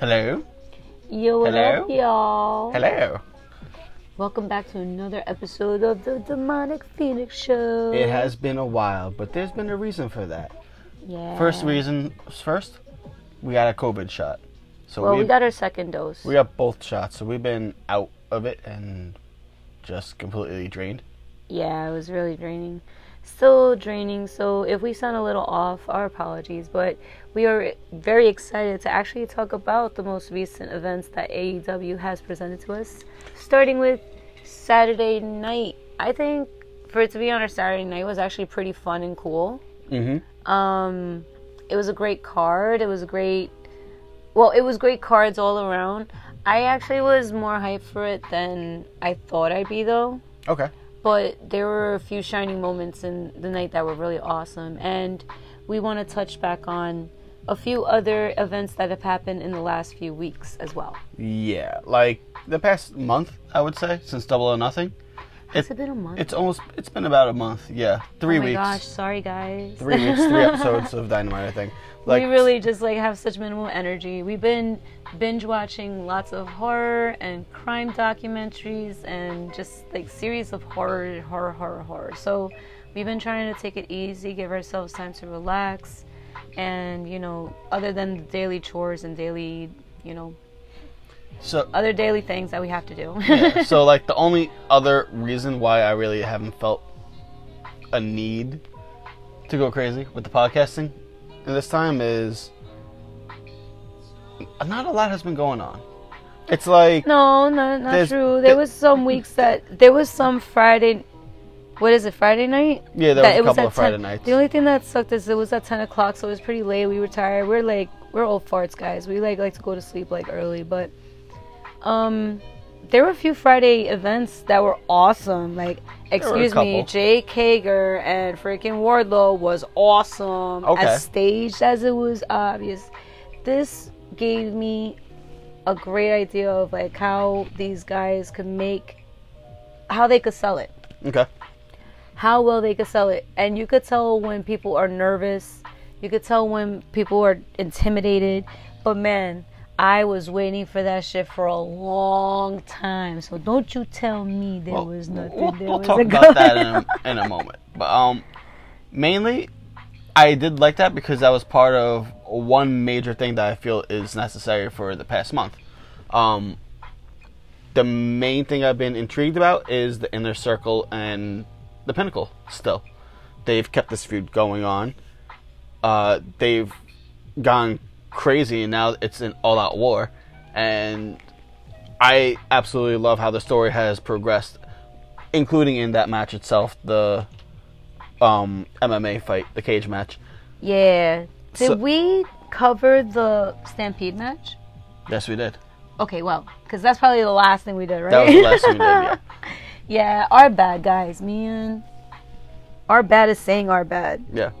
Hello? Yo, what Hello? up, y'all? Hello. Welcome back to another episode of the Demonic Phoenix Show. It has been a while, but there's been a reason for that. Yeah. First reason first, we got a COVID shot. So Well, we, we got our second dose. we got both shots, so we've been out of it and just completely drained. Yeah, it was really draining. Still draining, so if we sound a little off, our apologies. But we are very excited to actually talk about the most recent events that AEW has presented to us. Starting with Saturday night. I think for it to be on a Saturday night was actually pretty fun and cool. Mm-hmm. Um, it was a great card. It was a great, well, it was great cards all around. I actually was more hyped for it than I thought I'd be, though. Okay. But there were a few shining moments in the night that were really awesome, and we want to touch back on a few other events that have happened in the last few weeks as well. Yeah, like the past month, I would say, since Double or Nothing. Has it been a month? It's almost. It's been about a month. Yeah, three oh my weeks. gosh, sorry guys. Three weeks, three episodes of Dynamite. I think. Like we really just like have such minimal energy. We've been binge watching lots of horror and crime documentaries and just like series of horror, horror, horror, horror. So we've been trying to take it easy, give ourselves time to relax, and you know, other than the daily chores and daily, you know, so. other daily things that we have to do. yeah, so like the only other reason why I really haven't felt a need to go crazy with the podcasting in this time is not a lot has been going on. It's like no, not not true. There was some weeks that there was some Friday. What is it? Friday night? yeah, there that was a couple at of Friday 10 nights. The only thing that sucked is it was at 10 o'clock, so it was pretty late. We were tired. We're like, we're old farts, guys. We like like to go to sleep like early, but um, there were a few Friday events that were awesome. Like, excuse me. Jake Hager and freaking Wardlow was awesome. Okay. As staged as it was obvious, this gave me a great idea of like how these guys could make, how they could sell it okay. how well they could sell it. And you could tell when people are nervous. You could tell when people are intimidated. But man, I was waiting for that shit for a long time. So don't you tell me there Well, was nothing. We'll, there we'll was talk a about that in a, in a moment. But um, mainly, I did like that because that was part of one major thing that I feel is necessary for the past month. Um, the main thing I've been intrigued about is the inner circle and the pinnacle. Still, they've kept this feud going on. Uh, they've gone crazy, and now it's an all-out war, and I absolutely love how the story has progressed, including in that match itself, the um, MMA fight, the cage match. Yeah. Did So- we cover the Stampede match? Yes, we did. Okay, well, because that's probably the last thing we did, right? That was the last thing we did. Yeah. yeah, our bad, guys, man. Our bad is saying our bad. Yeah.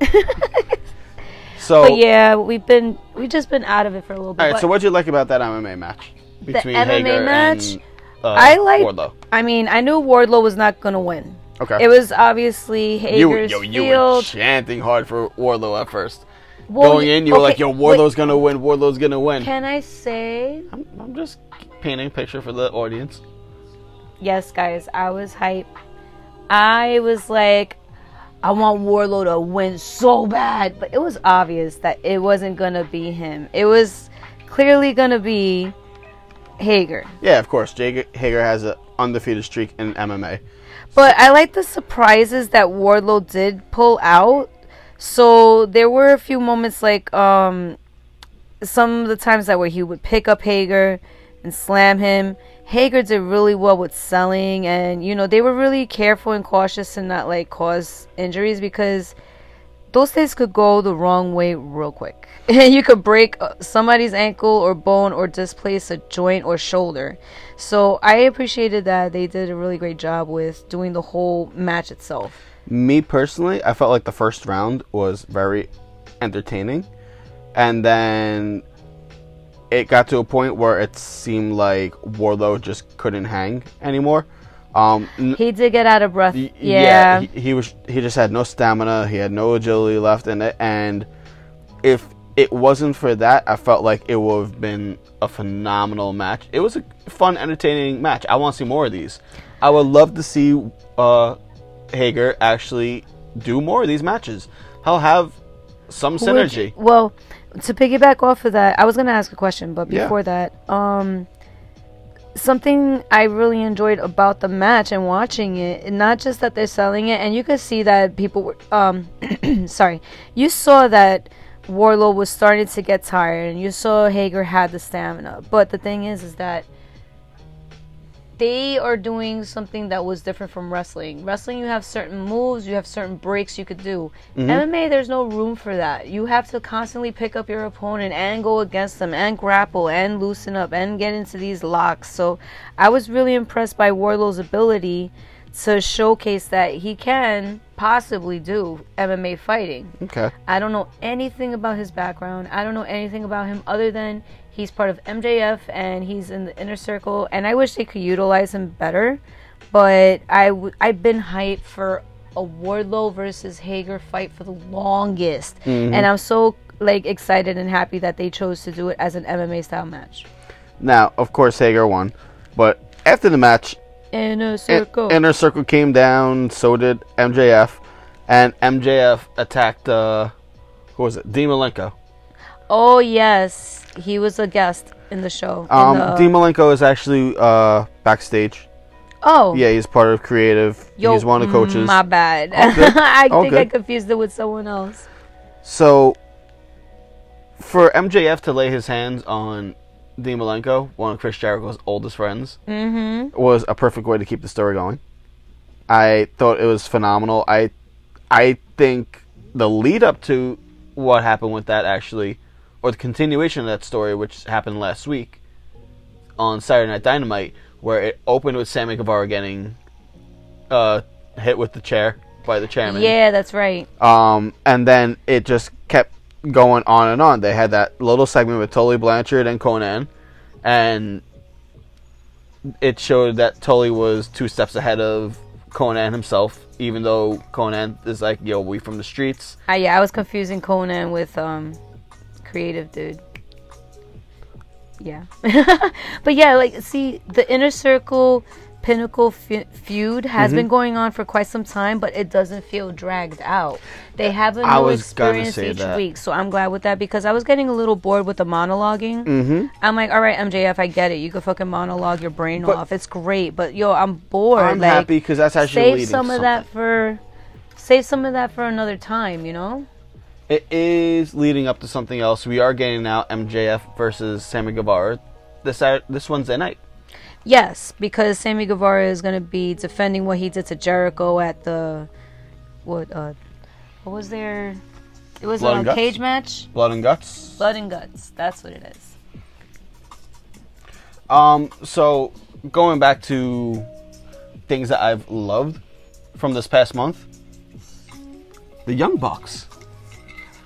So, But yeah, we've been we've just been out of it for a little bit. all right. but- So, what'd you like about that MMA match between the MMA Hager match? and uh, I like. Wardlow? I mean, I knew Wardlow was not gonna win. Okay. It was obviously you, Hager's yo, you were field. chanting hard for Wardlow at first. Well, Going in, you were like, "Yo, wait, Wardlow's gonna win. Wardlow's gonna win." Can I say I'm, I'm just painting a picture for the audience. yes, guys? I was hype. I was like, I want Wardlow to win so bad, but it was obvious that it wasn't gonna be him. It was clearly gonna be Hager. Yeah, of course. Jake Hager has an undefeated streak in MMA. But I like the surprises that Wardlow did pull out. So there were a few moments like um some of the times that where he would pick up Hager and slam him. Hager did really well with selling and you know they were really careful and cautious to not like cause injuries because those things could go the wrong way real quick. you could break uh, somebody's ankle or bone or displace a joint or shoulder. So I appreciated that they did a really great job with doing the whole match itself. Me personally, I felt like the first round was very entertaining, and then it got to a point where it seemed like Wardlow just couldn't hang anymore. Um, n- He did get out of breath. y- Yeah. he, he was he just had no stamina. He had no agility left in it, and if it wasn't for that, I felt like it would have been a phenomenal match. It was a fun, entertaining match. I want to see more of these. I would love to see uh, Hager actually do more of these matches. He'll have some synergy. you- well, to piggyback off of that, I was gonna ask a question, but Yeah. before that, um, something I really enjoyed about the match and watching it, not just that they're selling it, and you could see that people were, um, sorry, you saw that Wardlow was starting to get tired, and you saw Hager had the stamina. But the thing is, is that they are doing something that was different from wrestling. Wrestling, you have certain moves, you have certain breaks you could do. Mm-hmm. MMA, there's no room for that. You have to constantly pick up your opponent and go against them and grapple and loosen up and get into these locks. So I was really impressed by Wardlow's ability to showcase that he can possibly do MMA fighting. Okay. I don't know anything about his background. I don't know anything about him other than he's part of MJF and he's in the inner circle. And I wish they could utilize him better. But I w- I've been hyped for a Wardlow versus Hager fight for the longest, mm-hmm. and I'm so like excited and happy that they chose to do it as an MMA style match. Now, of course, Hager won, but after the match, Inner In- circle. Inner Circle came down. So did MJF, and MJF attacked. Uh, who was it? Dean Malenko. oh yes, he was a guest in the show. Um, the- Dean Malenko is actually uh backstage. oh Yeah, he's part of creative. Yo, he's one of the coaches. My bad. I All think I confused it with someone else. So, for MJF to lay his hands on Dean Malenko, one of Chris Jericho's oldest friends, Mm-hmm. was a perfect way to keep the story going. I thought it was phenomenal. I, I think the lead up to what happened with that actually, or the continuation of that story, which happened last week on Saturday Night Dynamite, where it opened with Sammy Guevara getting uh, hit with the chair by the chairman. Yeah, that's right. Um, and then it just kept going on and on. They had that little segment with Tully Blanchard and Conan, and it showed that Tully was two steps ahead of Conan himself, even though Conan is like, yo, we from the streets. Uh, yeah, I was confusing Conan with um, creative dude. Yeah, but yeah, like see, the inner circle pinnacle fe- feud Mm-hmm. has been going on for quite some time, but it doesn't feel dragged out. They have a new experience each that. week, so I'm glad with that because I was getting a little bored with the monologuing. Mm-hmm. I'm like, all right, MJF, I get it. You can fucking monologue your brain But- off. It's great, but yo, I'm bored. I'm like, happy because that's actually save some of that for, save some of that for another time. You know? It is leading up to something else. We are getting now MJF versus Sammy Guevara this Sat- this Wednesday night. Yes, because Sammy Guevara is gonna be defending what he did to Jericho at the, what uh, what was there? It was Blood a cage match. Blood and guts. Blood and guts. That's what it is. Um, so going back to things that I've loved from this past month, the Young Bucks.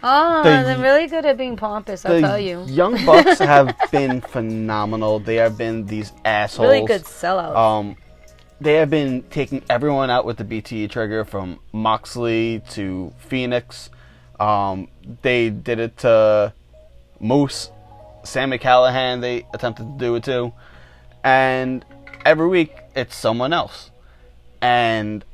Oh, The- they're really good at being pompous. I'll tell you. Young Bucks have been phenomenal. They have been these assholes. Really good sellouts. Um, they have been taking everyone out with the BTE trigger from Moxley to Fenix. Um, they did it to Moose, Sami Callihan. They attempted to do it too, and every week it's someone else, and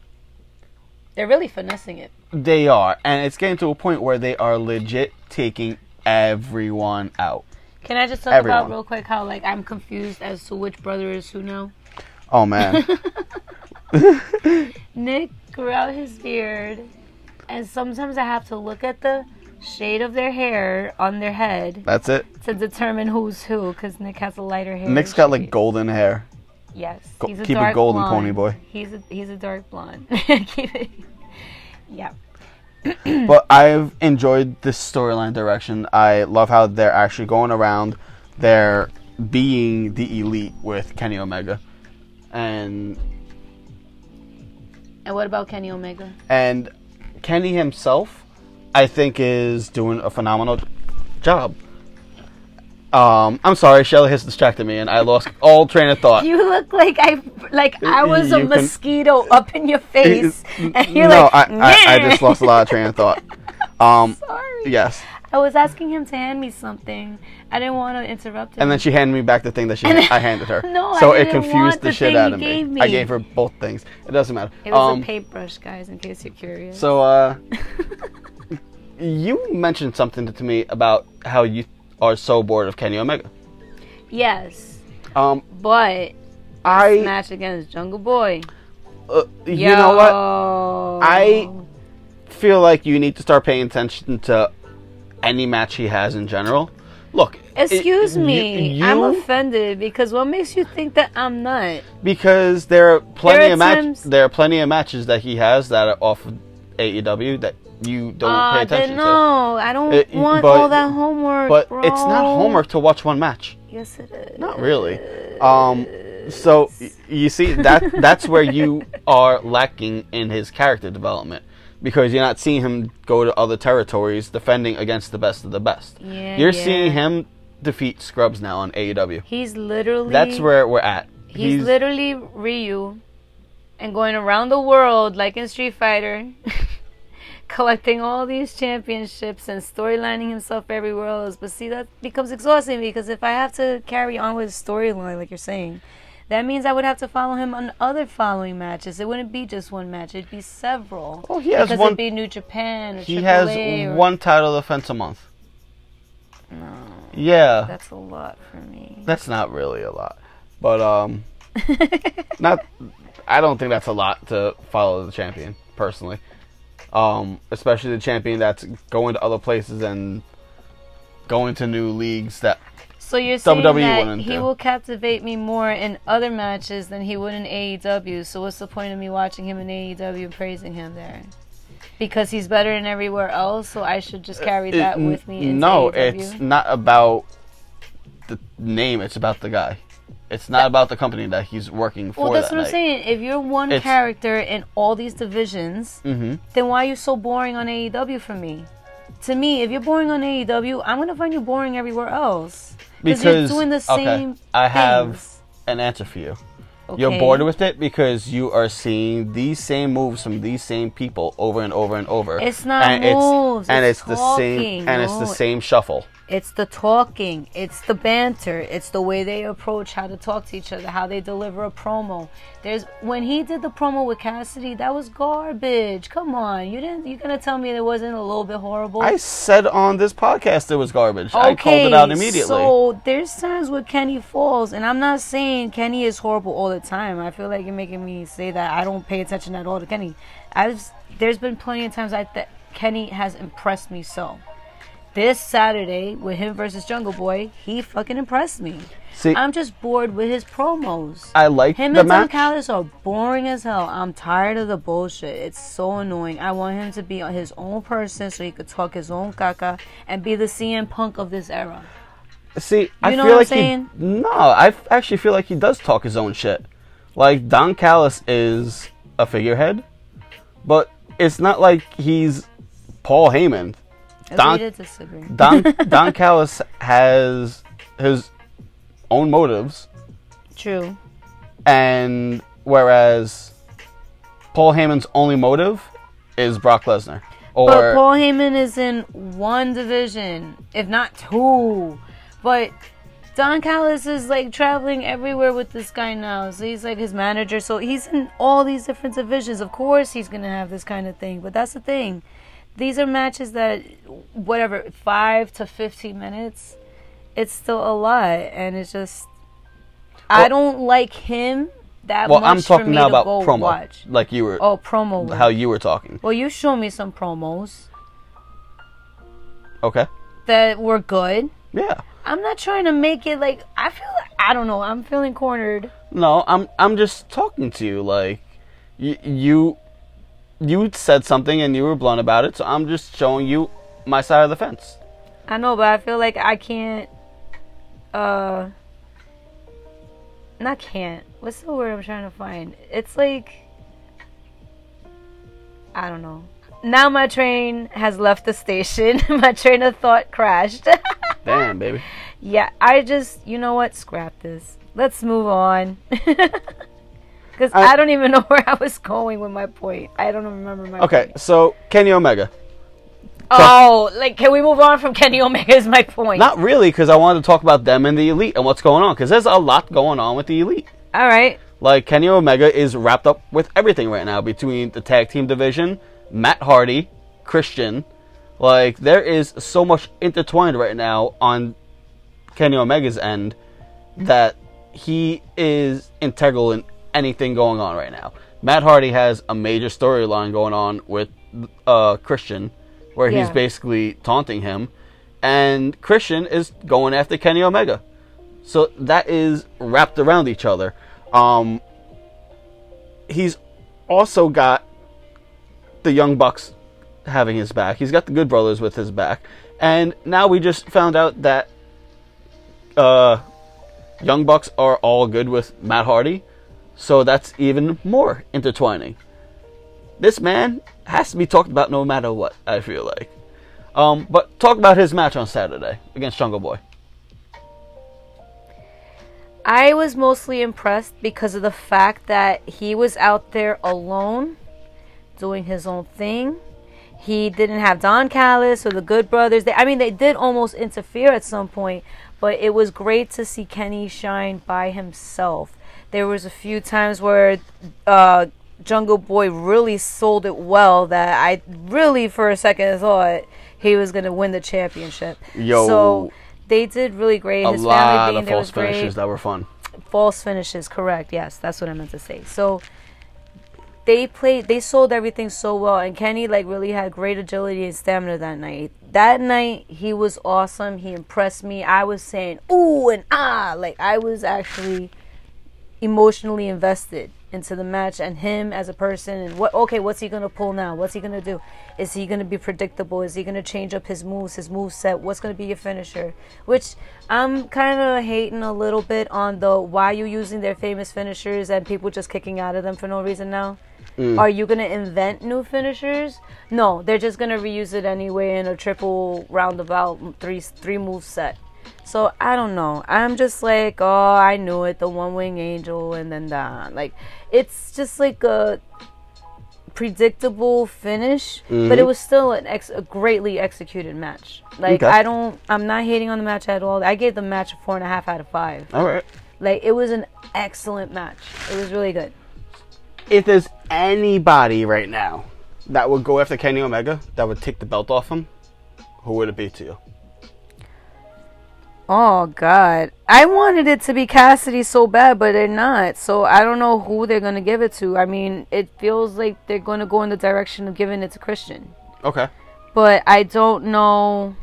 they're really finessing it. They are, and it's getting to a point where they are legit taking everyone out. Can I just talk Everyone. about real quick how like I'm confused as to which brother is who now? Oh man, Nick grew out his beard, and sometimes I have to look at the shade of their hair on their head that's it. to determine who's who. Because Nick has a lighter hair. Nick's got like golden hair. Yes, Go- he's a keep it golden, blonde. pony boy. He's a he's a dark blonde. keep it. Yeah. but I've enjoyed this storyline direction. I love how they're actually going around. They're being the elite with Kenny Omega, and And what about Kenny Omega? and Kenny himself, I think, is doing a phenomenal job. Um, I'm sorry, Shelly has distracted me, and I lost all train of thought. You look like I like I was a You can- mosquito up in your face, and you're no, like, I, I, I just lost a lot of train of thought. Um, Sorry. yes, I was asking him to hand me something. I didn't want to interrupt him. And then she handed me back the thing that she I handed her. No, so it confused the, the shit out of me. me. I gave her both things. It doesn't matter. it was um, a paintbrush, guys, in case you're curious. so uh, you mentioned something to me about how you are so bored of Kenny Omega. yes, Um, but I match against Jungle Boy. uh, you know what? I- Feel like you need to start paying attention to any match he has in general. Look, it- Excuse you- me, I'm offended because what makes you think that I'm not? because there are plenty There are of matches. There are plenty of matches that he has that are off of AEW that you don't pay Ah, attention then no, I don't Uh, want but- all that homework. to. But bro. it's not homework to watch one match. Yes, it is. Not really. Um, so you see that that's where you are lacking in his character development because you're not seeing him go to other territories defending against the best of the best. Yeah, You're yeah. seeing him defeat scrubs now on AEW. He's literally. That's where we're at. He's, literally Ryu, and going around the world like in Street Fighter, collecting all these championships and storylining himself everywhere else. But see, that becomes exhausting because if I have to carry on with storyline, like you're saying, that means I would have to follow him on other following matches. It wouldn't be just one match; it'd be several. Oh, he has because one- it'd be New Japan he AAA has or, one title defense a month. No, Yeah, that's a lot for me. that's not really a lot, but um, not. I don't think that's a lot to follow the champion personally. Um, especially the champion that's going to other places and going to new leagues that So you're saying WWE that he do. will captivate me more in other matches than he would in AEW. So what's the point of me watching him in AEW and praising him there? Because he's better than everywhere else, so I should just carry that It- with me no, AEW. it's not about the name. It's about the guy. It's not about the company that he's working for. well, that's that what I'm saying. If you're one It's- character in all these divisions, Mm-hmm. then why are you so boring on AEW for me? To me, if you're boring on AEW, I'm gonna find you boring everywhere else. Because you're doing the okay, same I have things. an answer for you. You're bored with it because you are seeing these same moves from these same people over and over and over. It's not and moves, It's, and it's it's the same. And it's the same shuffle. It's the talking, it's the banter, it's the way they approach how to talk to each other, how they deliver a promo. There's when he did the promo with Cassidy, that was garbage. Come on, you didn't. You're gonna tell me it wasn't a little bit horrible? I said on this podcast it was garbage. I called it out immediately. So there's times where Kenny falls, and I'm not saying Kenny is horrible all the time. I feel like you're making me say that I don't pay attention at all to Kenny. I've there's been plenty of times I that Kenny has impressed me so. This Saturday with him versus Jungle Boy, he fucking impressed me. See, I'm just bored with his promos. I like Him the and Don match. Callis are boring as hell. I'm tired of the bullshit. It's so annoying. I want him to be his own person so he could talk his own caca and be the CM Punk of this era. See, I You know feel what I'm like saying? he. No, I actually feel like he does talk his own shit. Like Don Callis is a figurehead, but it's not like he's Paul Heyman. Don- to. Don Don Callis has his own motives, True. and whereas Paul Heyman's only motive is Brock Lesnar. Or But Paul Heyman is in one division, if not two. But Don Callis is like traveling everywhere with this guy now. So he's like his manager. So he's in all these different divisions. Of course he's gonna have this kind of thing. But that's the thing. These are matches that whatever, five to fifteen minutes, it's still a lot. And it's just I don't like him that well, much I'm talking now about promo, watch. like you were, Oh, promo. how you were talking. Well, you show me some promos Okay, that were good. yeah. I'm not trying to make it like I feel. I don't know. I'm feeling cornered. No, I'm I'm just talking to you. Like you you you said something and you were blunt about it, so I'm just showing you my side of the fence. I know, but I feel like I can't. Uh. Not can't. What's the word I'm trying to find? It's like. I don't know. Now my train has left the station. my train of thought crashed. Damn, baby. Yeah, I just, you know what? Scrap this. Let's move on. Because I- I, don't even know where I was going with my point. I don't remember my Okay, point. so Kenny Omega. Oh, like can we move on from Kenny Omega? Is my point. Not really, because I wanted to talk about them and the Elite and what's going on, because there's a lot going on with the Elite. All right. Like Kenny Omega is wrapped up with everything right now between the tag team division, Matt Hardy, Christian. Like there is so much intertwined right now on Kenny Omega's end that he is integral in anything going on right now. Matt Hardy has a major storyline going on with uh, Christian, where he's Yeah. basically taunting him, and Christian is going after Kenny Omega. So that is wrapped around each other. Um, he's also got the Young Bucks having his back. He's got the Good Brothers with his back, and now we just found out that uh, Young Bucks are all good with Matt Hardy, so that's even more intertwining. This man has to be talked about no matter what. I feel like. Um, but talk about his match on Saturday against Jungle Boy. I was mostly impressed because of the fact that he was out there alone, doing his own thing. He didn't have Don Callis or the Good Brothers. They, I mean, they did almost interfere at some point, but it was great to see Kenny shine by himself. There was a few times where uh, Jungle Boy really sold it well that I really, for a second, thought he was going to win the championship. Yo. So they did really great. A lot of false was great finishes that were fun. false finishes correct yes that's what i meant to say so they played they sold everything so well and kenny like really had great agility and stamina that night that night he was awesome he impressed me i was saying ooh and ah like i was actually emotionally invested into the match and him as a person and what okay what's he gonna pull now? What's he gonna do? Is he gonna be predictable? Is he gonna change up his moves his move set what's gonna be your finisher? Which i'm kind of hating a little bit on the why you using their famous finishers and people just kicking out of them for no reason now. Mm. Are you gonna invent new finishers? No they're just gonna reuse it anyway in a triple roundabout three three move set so I don't know. I'm just like, oh, I knew it, the one wing angel, and then that. Like, it's just like a predictable finish, but it mm-hmm. was still an ex- a greatly executed match. Like, Okay. I don't, I'm not hating on the match at all. I gave the match a four and a half out of five. All right. Like, it was an excellent match. It was really good. If there's anybody right now that would go after Kenny Omega that would take the belt off him, who would it be to you? Oh God, I wanted it to be Cassidy so bad, but they're not. So I don't know who they're gonna give it to. I mean, it feels like they're gonna go in the direction of giving it to Christian, Okay. but I don't know.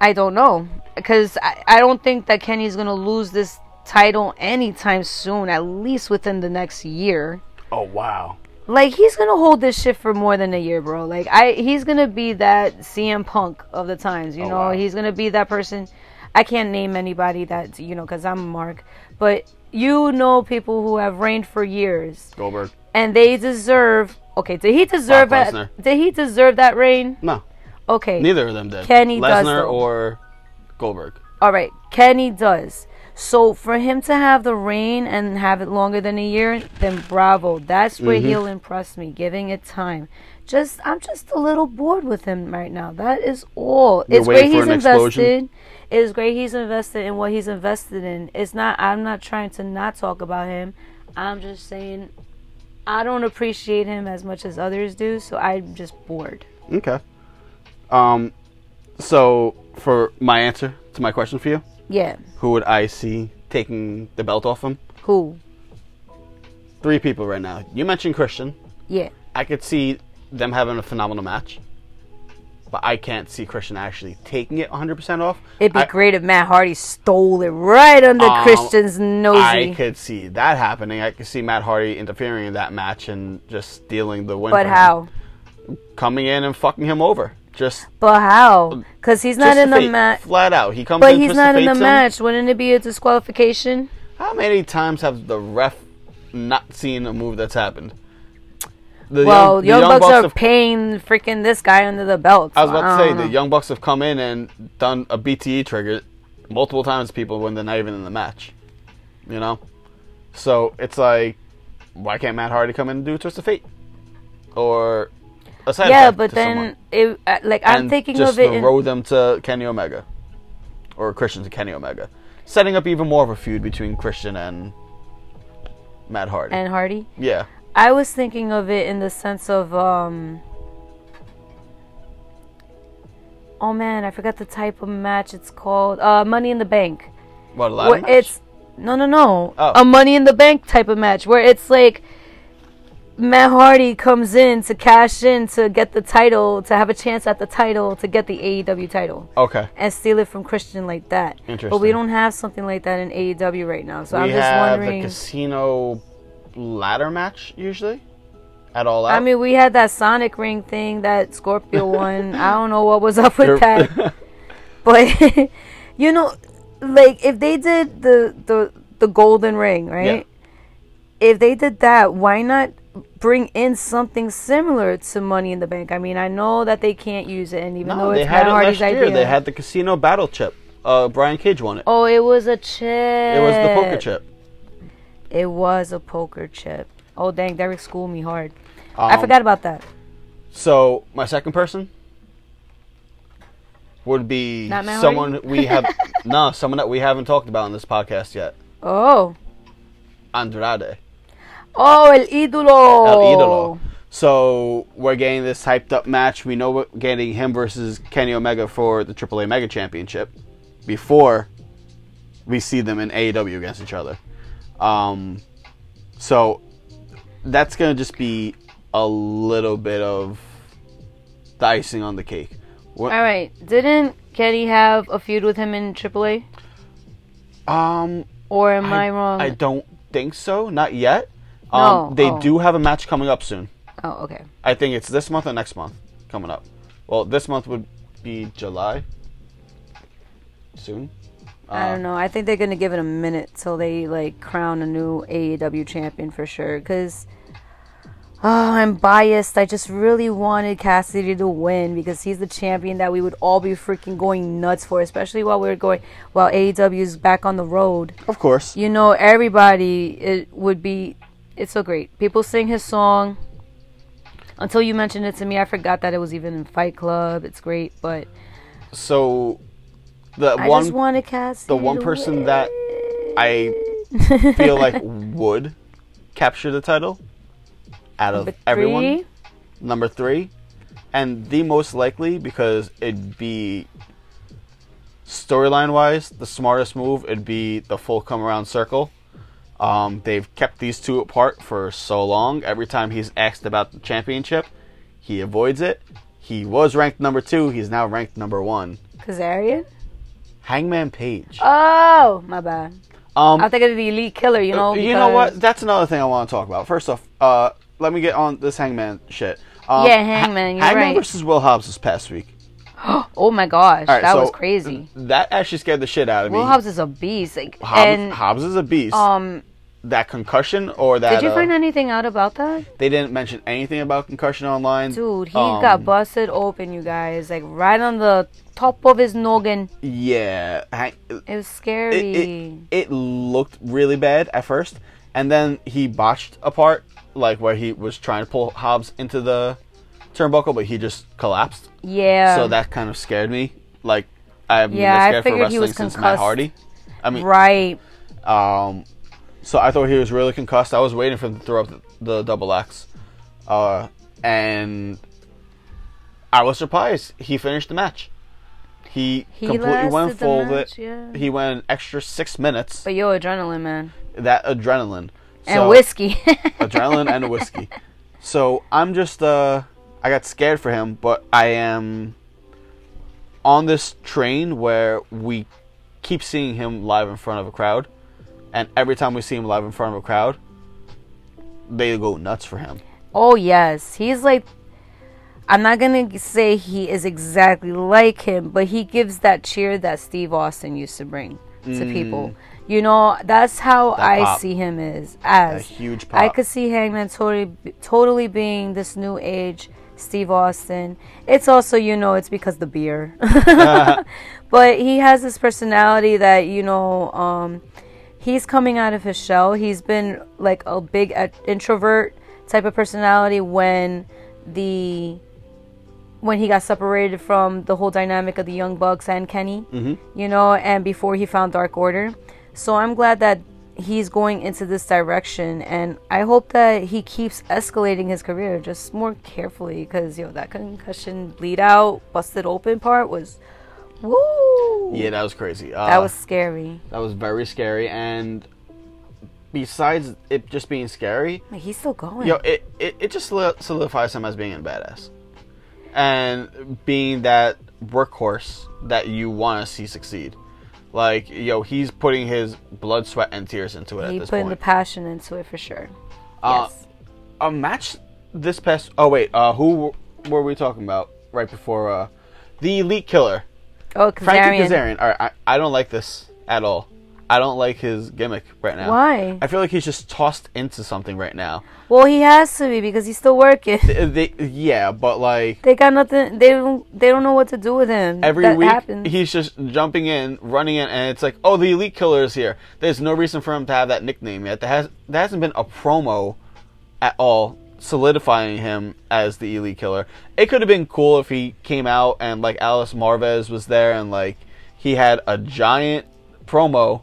I don't know because I, I don't think that Kenny's gonna lose this title anytime soon. At least within the next year. Oh wow. Like he's gonna hold this shit for more than a year, bro. Like I, he's gonna be that CM Punk of the times. You Oh, know, wow. he's gonna be that person. I can't name anybody that you know because I'm a Mark, but you know people who have reigned for years Goldberg. and they deserve. Okay, did he deserve that? Did he deserve that reign? No, Okay, neither of them did. Kenny does, Lesnar or Goldberg. all right, Kenny does. So for him to have the reign and have it longer than a year, then bravo. That's where Mm-hmm. he'll impress me, giving it time. Just I'm just a little bored with him right now. That is all. You're it's great he's invested. It's great he's invested in what he's invested in. It's not I'm not trying to not talk about him. I'm just saying I don't appreciate him as much as others do, so I'm just bored. Okay. Um, so for my answer to my question for you, Yeah. who would I see taking the belt off him? Who? Three people right now. You mentioned Christian. Yeah. I could see them having a phenomenal match, but I can't see Christian actually taking it 100% off. It'd be I- great if Matt Hardy stole it right under Um, Christian's nose. I could see that happening. I could see Matt Hardy interfering in that match and just stealing the win. but for him. how? Coming in and fucking him over. Just, But how? Um, because he's not in the match. Flat out. He comes in. But in, he's not in the him. match. Wouldn't it be a disqualification? How many times have the ref not seen a move that's happened? The well, the Young, Bucks, are have, paying freaking this guy under the belt. I was so about to say don't the. Young Bucks have come in and done a BTE trigger multiple times. People when they're not even in the match, you know. So it's like, why can't Matt Hardy come in and do a twist of fate? Or yeah, but then someone. it uh, like I'm and thinking just of it. In, throw them to Kenny Omega, or Christian to Kenny Omega, setting up even more of a feud between Christian and Matt Hardy. and Hardy. yeah, I was thinking of it in the sense of um Oh man, I forgot the type of match it's called. Uh Money in the Bank. what a ladder it's no no no. Oh. A Money in the Bank type of match where it's like Matt Hardy comes in to cash in to get the title, to have a chance at the title, to get the AEW title, okay. and steal it from Christian like that. But we don't have something like that in AEW right now. So we I'm just have wondering. the casino ladder match usually at all out. I mean, we had that Sonic Ring thing, that Scorpio one. I don't know what was up with that, but you know, like if they did the the the Golden Ring, right? If they did that, why not bring in something similar to Money in the Bank? I mean, I know that they can't use it, and even no, though they it's had it Hardy's last year. idea, They had the casino battle chip. Uh, Brian Cage won it. oh, it was a chip. It was the poker chip. It was a poker chip. Oh dang, Derek schooled me hard. I Um, forgot about that. So my second person would be someone Hardy? we have no, someone that we haven't talked about in this podcast yet. Oh. Andrade. Oh, el ídolo. El Idolo. So we're getting this hyped up match. We know we're getting him versus Kenny Omega for the AAA Mega Championship before we see them in AEW against each other. Um, so that's gonna just be a little bit of the icing on the cake. What, All right. Didn't Kenny have a feud with him in AAA? um, Or am I, wrong? I don't think so. Not yet. No, Um, they oh. do have a match coming up soon. oh, okay. I think it's this month or next month coming up. Well, this month would be July. Soon. I Uh, don't know. I think they're gonna give it a minute till they like crown a new AEW champion for sure. Cause oh, I'm biased. I just really wanted Cassidy to win because he's the champion that we would all be freaking going nuts for, especially while we're going while AEW is back on the road. Of course. you know everybody it would be it's so great people sing his song until you mentioned it to me i forgot that it was even in fight club it's great but So, the i one just wanted Cass the one person that I feel like would capture the title out of everyone, number three, and the most likely because it'd be storyline wise the smartest move. It'd be the full come around circle. Um, they've kept these two apart for so long. Every time he's asked about the championship, he avoids it. He was ranked number two. He's now ranked number one. Kazarian? Hangman Page. oh my bad Um, i think of the elite killer you know you know what? That's another thing I want to talk about. First off, uh, let me get on this Hangman shit. Um, Yeah, Hangman, you're Hangman right. versus Will Hobbs this past week. oh my gosh right, that so was crazy That actually scared the shit out of me. will hobbs is a beast like Hobbs, and Hobbs is a beast. um that concussion or that did you uh, find anything out about that they didn't mention anything about concussion online. dude he Um, got busted open you guys like right on the top of his noggin Yeah, Hang- it was it, scary it, it looked really bad at first, and then he botched a part, like where he was trying to pull Hobbs into the turnbuckle, but he just collapsed. Yeah. So that kind of scared me. Like I haven't Yeah, I been scared for figured he wrestling was since Matt concussed. Hardy. I mean, right. um, so I thought he was really concussed. I was waiting for him to throw up the, the double X, uh, and I was surprised he finished the match. He, He completely went full. match, yeah. He went an extra six minutes. But yo, adrenaline, man, that adrenaline and So- whiskey. adrenaline and whiskey. So I'm just uh I got scared for him, but I am on this train where we keep seeing him live in front of a crowd, and every time we see him live in front of a crowd, they go nuts for him. oh yes, he's like. I'm not gonna say he is exactly like him, but he gives that cheer that Steve Austin used to bring to people. You know, that's how Mm. That I pop. see him is as. A huge pop. I could see Hangman totally, totally being this new age Steve Austin. It's also, you know, it's because the beer. but he has this personality that, you know, um, he's coming out of his shell. He's been like a big introvert type of personality when the when he got separated from the whole dynamic of the Young Bucks and Kenny, Mm-hmm. you know, and before he found Dark Order. So I'm glad that he's going into this direction, and I hope that he keeps escalating his career just more carefully because, yo, that concussion bleed out, busted open part was, woo! Yeah, that was crazy. Uh, That was scary. that was very scary. And besides it just being scary, Like, he's still going. yo, it, it, it just solidifies him as being a badass. And being that workhorse that you want to see succeed. Like, yo, he's putting his blood, sweat, and tears into it he at this putting the point. passion into it for sure. Uh, yes. a match this past. Oh wait, uh, who were we talking about right before? Uh, the Elite Killer, Oh, Frankie Kazarian. Kazarian. All right, I, I don't like this at all. I don't like his gimmick right now. Why? I feel like he's just tossed into something right now. Well, he has to be because he's still working. Uh, They, yeah, but like They got nothing. They don't. They don't know what to do with him. every that week happens. he's just jumping in, running in, and it's like, oh, the Elite Killer is here. There's no reason for him to have that nickname yet. There has there hasn't been a promo at all solidifying him as the Elite Killer. It could have been cool if he came out and like Alex Marvez was there and like he had a giant promo,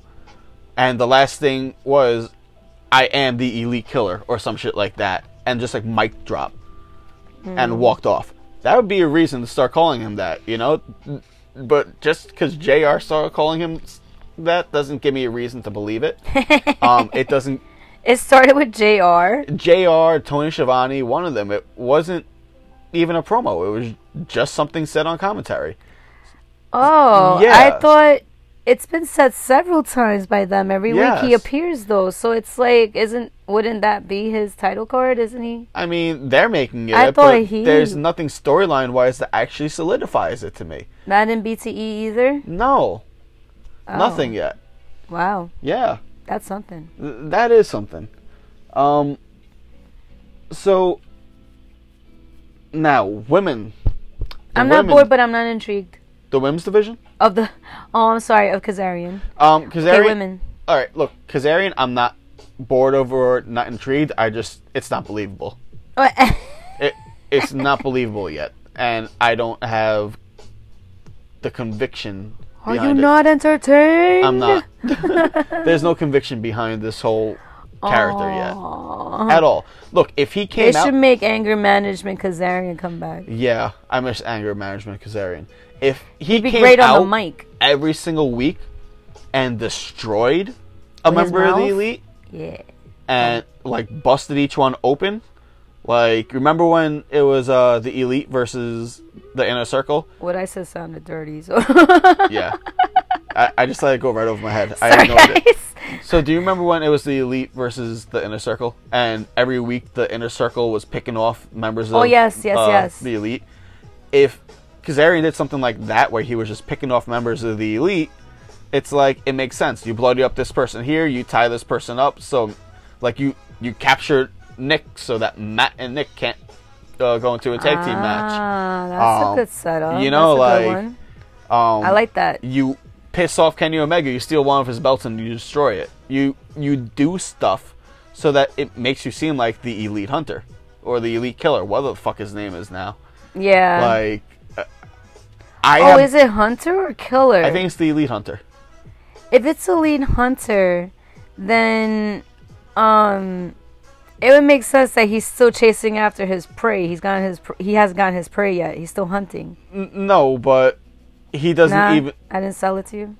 and the last thing was, "I am the Elite Killer" or some shit like that, and just like mic drop and walked off. That would be a reason to start calling him that, you know. But just because Jr. started calling him that doesn't give me a reason to believe it. um, it doesn't. it started with Jr. Jr. Tony Schiavone, one of them. It wasn't even a promo. It was just something said on commentary. Oh, Yeah. I thought it's been said several times by them. Every week he appears though, so it's like, isn't wouldn't that be his title card? Isn't he? I mean, they're making it, I but thought he- there's nothing storyline wise that actually solidifies it to me. Not in BTE either. No, Oh, nothing yet. Wow, Yeah. that's something. Th- that is something. Um. So now, women. I'm not bored, but I'm not intrigued the women's division. of the. Oh, I'm sorry, of Kazarian. Um, Okay, Kazarian. women. All right, look, Kazarian. I'm not bored over, or not intrigued. I just, it's not believable. It, it's not believable yet, and I don't have the conviction. Are you it. not entertained? I'm not. There's no conviction behind this whole character yet, at all. Look, if he They came out, should make anger management Kazarian come back. Yeah, I miss anger management Kazarian. If he Be came great out on the mic. every single week and destroyed a With his member of the mouth? elite Yeah. and like busted each one open, like remember when it was uh the elite versus the inner circle? What I said sounded dirty. So. Yeah, I, I just let it go right over my head. I Sorry, ignored it. guys. So do you remember when it was the elite versus the inner circle, and every week the inner circle was picking off members of Oh, yes, yes, uh, yes. the elite? If Kazarian did something like that, where he was just picking off members of the elite, it's like it makes sense. You bloody up this person here, you tie this person up, so like you you capture Nick so that Matt and Nick can't uh, go into a tag team match. Ah, that's Um, a good setup. you know, That's like. Um, I like that. you piss off Kenny Omega, you steal one of his belts and you destroy it. You you do stuff so that it makes you seem like the elite hunter or the elite killer, whatever the fuck his name is now. Yeah. Like, I oh, have, is it hunter or killer? I think it's the elite hunter. if it's lead hunter, then um, it would make sense that he's still chasing after his prey. He's gotten his he hasn't gotten his prey yet. He's still hunting. N- no, but he doesn't Nah, even. I didn't sell it to you.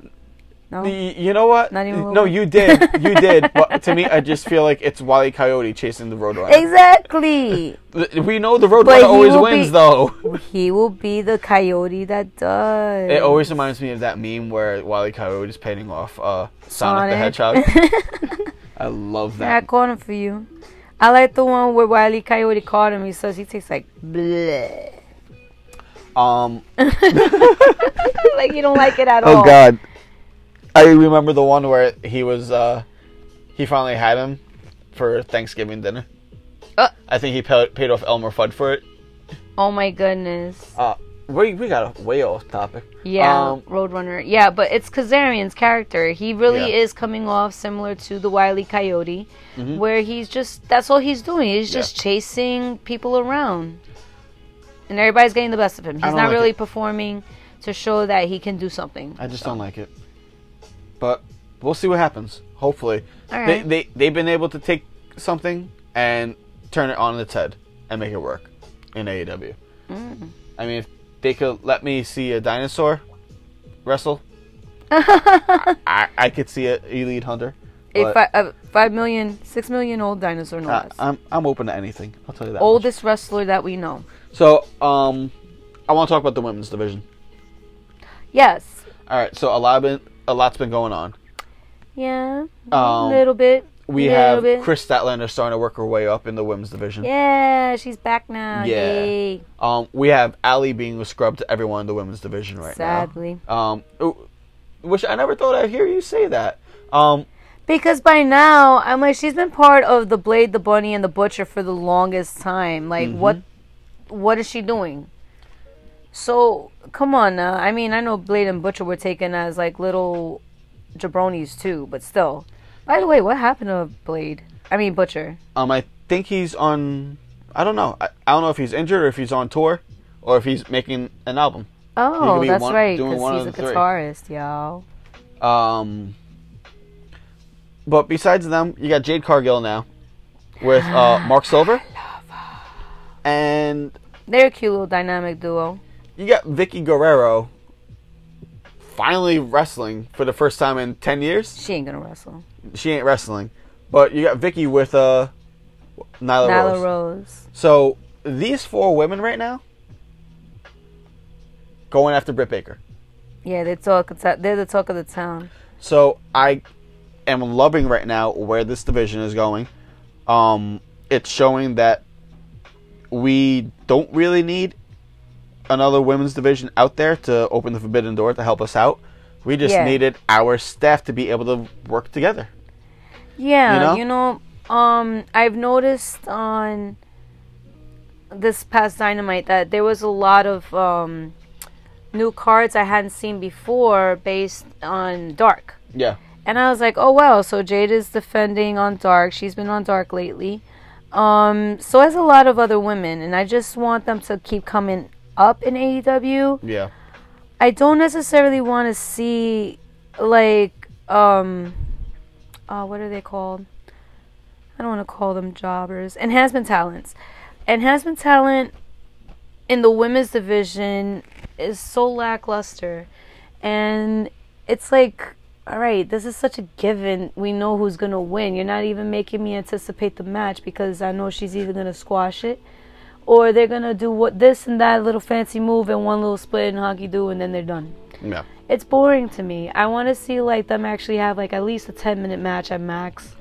No. You know what? Not even no, bit? you did. You did. But to me, I just feel like it's Wile E. Coyote chasing the Roadrunner. Exactly. We know the Roadrunner always wins, be- though. he will be the coyote that does. It always reminds me of that meme where Wile E. Coyote is painting off uh, Sonic, the Hedgehog. I love that. I that. caught him for you. I like the one where Wiley Coyote caught him. He says he tastes like bleh. Um, like you don't like it at all. oh God, I remember the one where he was uh, he finally had him for Thanksgiving dinner. Uh. I think he paid, paid off Elmer Fudd for it. Oh my goodness. Uh, we we got way off topic. Yeah, Um, Roadrunner. Yeah, but it's Kazarian's character. He really Yeah. is coming off similar to the Wiley Coyote, where he's just that's all he's doing. He's Mm-hmm. Yeah. just chasing people around. and everybody's getting the best of him. He's don't like really it. performing to show that he can do something. I just don't like it. But we'll see what happens. Hopefully, they they they've been able to take something and turn it on its head and make it work in AEW. Mm. I mean, if they could let me see a dinosaur wrestle, I, I, I could see a elite hunter. A, but fi- a five million, six million old dinosaur, no I. I'm I'm open to anything. I'll tell you that. much. Oldest wrestler that we know. So um, I want to talk about the women's division. Yes. All right. So a lot been a lot's been going on. Yeah. Um, a little bit. We little have bit. Kris Statlander starting to work her way up in the women's division. Yeah, she's back now. Yeah. Yay. Um, we have Allie being scrubbed to everyone in the women's division right Sadly. now. Um, ooh, which I never thought I'd hear you say that. Um, Because by now, I'm like, she's been part of the Blade, the Bunny, and the Butcher for the longest time. Like, Mm-hmm. what, what is she doing? So come on now. I mean, I know Blade and Butcher were taken as like little jabronis too, but still. By the way, what happened to Blade? I mean Butcher. um, I think he's on. I don't know. I, I don't know if he's injured or if he's on tour or if he's making an album. Oh, that's one- right, because he's a guitarist, y'all. Um, but besides them, you got Jade Cargill now with uh, Mark Silver, and They're a cute little dynamic duo. You got Vickie Guerrero finally wrestling for the first time in ten years. She ain't gonna wrestle. She ain't wrestling, but you got Vickie with uh, Nyla, Rose. Nyla Rose. Rose. So these four women right now going after Britt Baker. Yeah, they talk. They're the talk of the town. So I am loving right now where this division is going. Um, it's showing that we don't really need another women's division out there to open the forbidden door to help us out. We just Yeah. needed our staff to be able to work together. Yeah, You you know, um, I've noticed on this past Dynamite that there was a lot of um, new cards I hadn't seen before based on Dark. Yeah. And I was like, oh wow, so Jade is defending on Dark. She's been on Dark lately. Um, so has a lot of other women, and I just want them to keep coming up in AEW. Yeah. I don't necessarily want to see like um uh what are they called? I don't want to call them jobbers. Enhancement talents. Enhancement talent in the women's division is so lackluster. And it's like all right, this is such a given. We know who's going to win. You're not even making me anticipate the match because I know she's either going to squash it or they're going to do what this and that little fancy move and one little split and hockey do and then they're done. Yeah. It's boring to me. I want to see like them actually have like at least a 10 minute match at max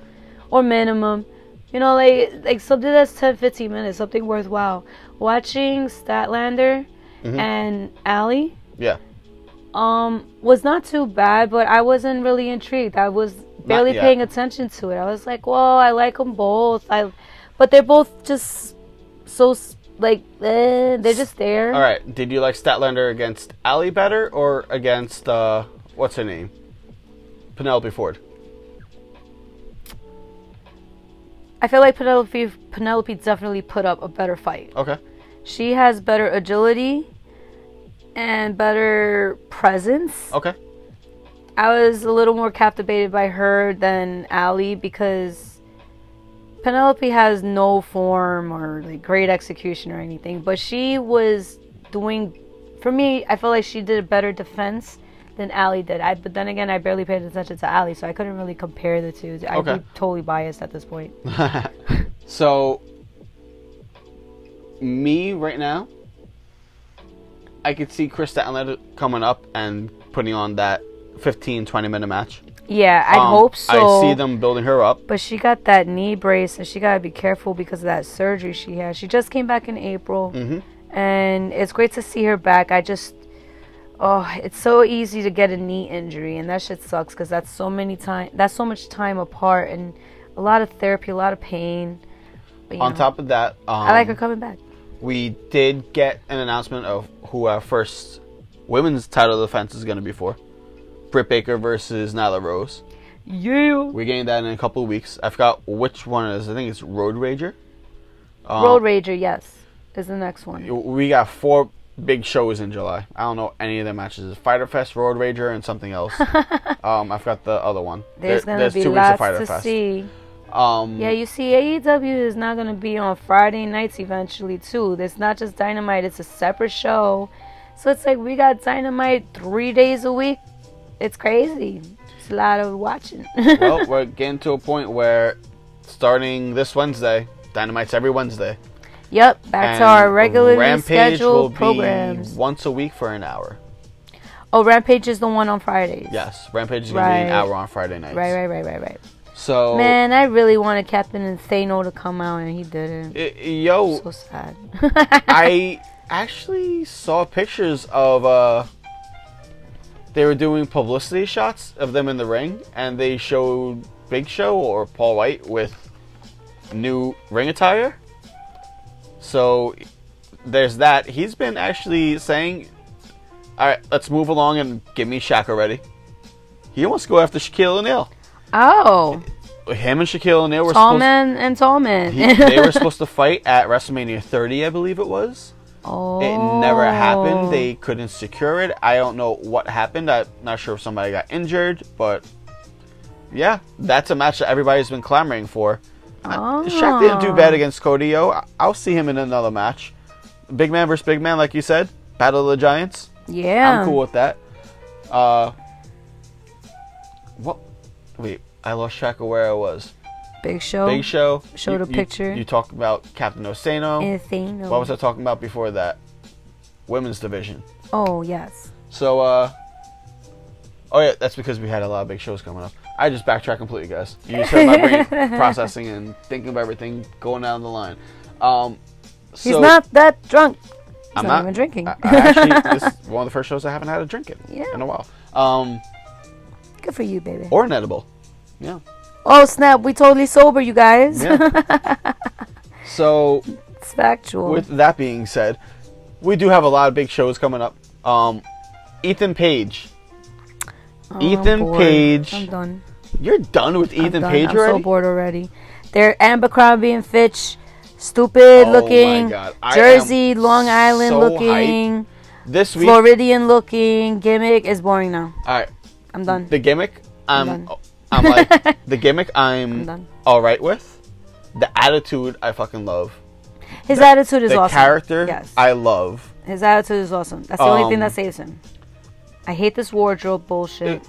or minimum. You know, like like something that's 10 15 minutes, something worthwhile. Watching Statlander and Allie Yeah. um was not too bad, but I wasn't really intrigued. I was barely paying attention to it. I was like, "Well, I like them both." I but they're both just so like eh, they're just there. All right. Did you like Statlander against Allie better or against uh, what's her name? Penelope Ford. I feel like Penelope Penelope definitely put up a better fight. Okay. She has better agility and better presence. Okay. I was a little more captivated by her than Allie because Penelope has no form or like great execution or anything, but she was doing for me, I feel like she did a better defense than Allie did. I but then again I barely paid attention to Allie, so I couldn't really compare the two. I'd Okay. be totally biased at this point. so, me right now, I could see Kris Statlander coming up and putting on that 15, 20 minute match. Yeah, I Um, hope so. I see them building her up. But she got that knee brace, and she gotta be careful because of that surgery she had. She just came back in April, hmm and it's great to see her back. I just, oh, it's so easy to get a knee injury, and that shit sucks because that's so many time. That's so much time apart, and a lot of therapy, a lot of pain. But, On know, top of that, um, I like her coming back. we did get an announcement of who our first women's title defense is going to be for. Britt Baker versus Nyla Rose. Yeah. We're getting that in a couple of weeks. I forgot which one it is. I think it's Road Rager. Um, Road Rager, yes. is the next one. We got four big shows in July. I don't know any of the matches. Fighter Fest, Road Rager, and something else. um, I forgot the other one. There's There- gonna be two weeks lots of Fighter to Fest. see. Um, Yeah, you see, AEW is not gonna be on Friday nights eventually too. It's not just Dynamite; it's a separate show. So it's like we got Dynamite three days a week. It's crazy. It's a lot of watching. well, we're getting to a point where starting this Wednesday, Dynamite's every Wednesday. yep, back to and our regularly Rampage will scheduled programs. be once a week for an hour. Oh, Rampage is the one on Fridays. Yes, Rampage is going to be an hour on Friday nights. Right, right, right, right, right. So, Man, I really wanted Captain Insano to come out, and he didn't. i- yo, So sad. I actually saw pictures of uh they were doing publicity shots of them in the ring and they showed Big Show or Paul White with new ring attire. So there's that. He's been actually saying, "All right, let's move along and give me Shaq already." He wants to go after Shaquille O'Neal. oh, Him and Shaquille O'Neal were tall supposed. and tall he- they were supposed to fight at WrestleMania 30, I believe it was. Oh. It never happened. They couldn't secure it. I don't know what happened. I'm not sure if somebody got injured, but yeah, that's a match that everybody's been clamoring for. Uh, Shaq didn't do bad against Cody. O. I- I'll see him in another match. Big man versus big man, like you said. Battle of the Giants. Yeah. I'm cool with that. Uh, what? Wait, I lost track of where I was. Big Show. Big Show. Showed you, a picture. You, you talked about Captain Osano. Insano. What was I talking about before that? Women's division. Oh yes. So, uh, oh yeah, that's because we had a lot of big shows coming up. I just backtrack completely, guys. You just heard my brain processing and thinking of everything going down the line. Um, so He's not that drunk. He's I'm not, not even drinking. I, I actually, this is one of the first shows I haven't had a drink in Yeah. in a while. Um, Good for you, baby. or an edible. Yeah. Oh snap! We totally sober, you guys. Yeah. So it's factual. with that being said, we do have a lot of big shows coming up. Um, Ethan Page. Oh, Ethan bored. Page. I'm done. You're done with I'm Ethan done. Page I'm already? so bored already. They're Abercrombie and Fitch, stupid Oh my looking, God. Jersey, Long Island so looking, This week, Floridian looking gimmick is boring now. all right. I'm done. The gimmick, I'm, done. I'm, like the gimmick. I'm, I'm all right with. The attitude, I fucking love. His the- attitude is the awesome. character, Yes. I love. His attitude is awesome. That's the only thing Um, that saves him. I hate this wardrobe bullshit.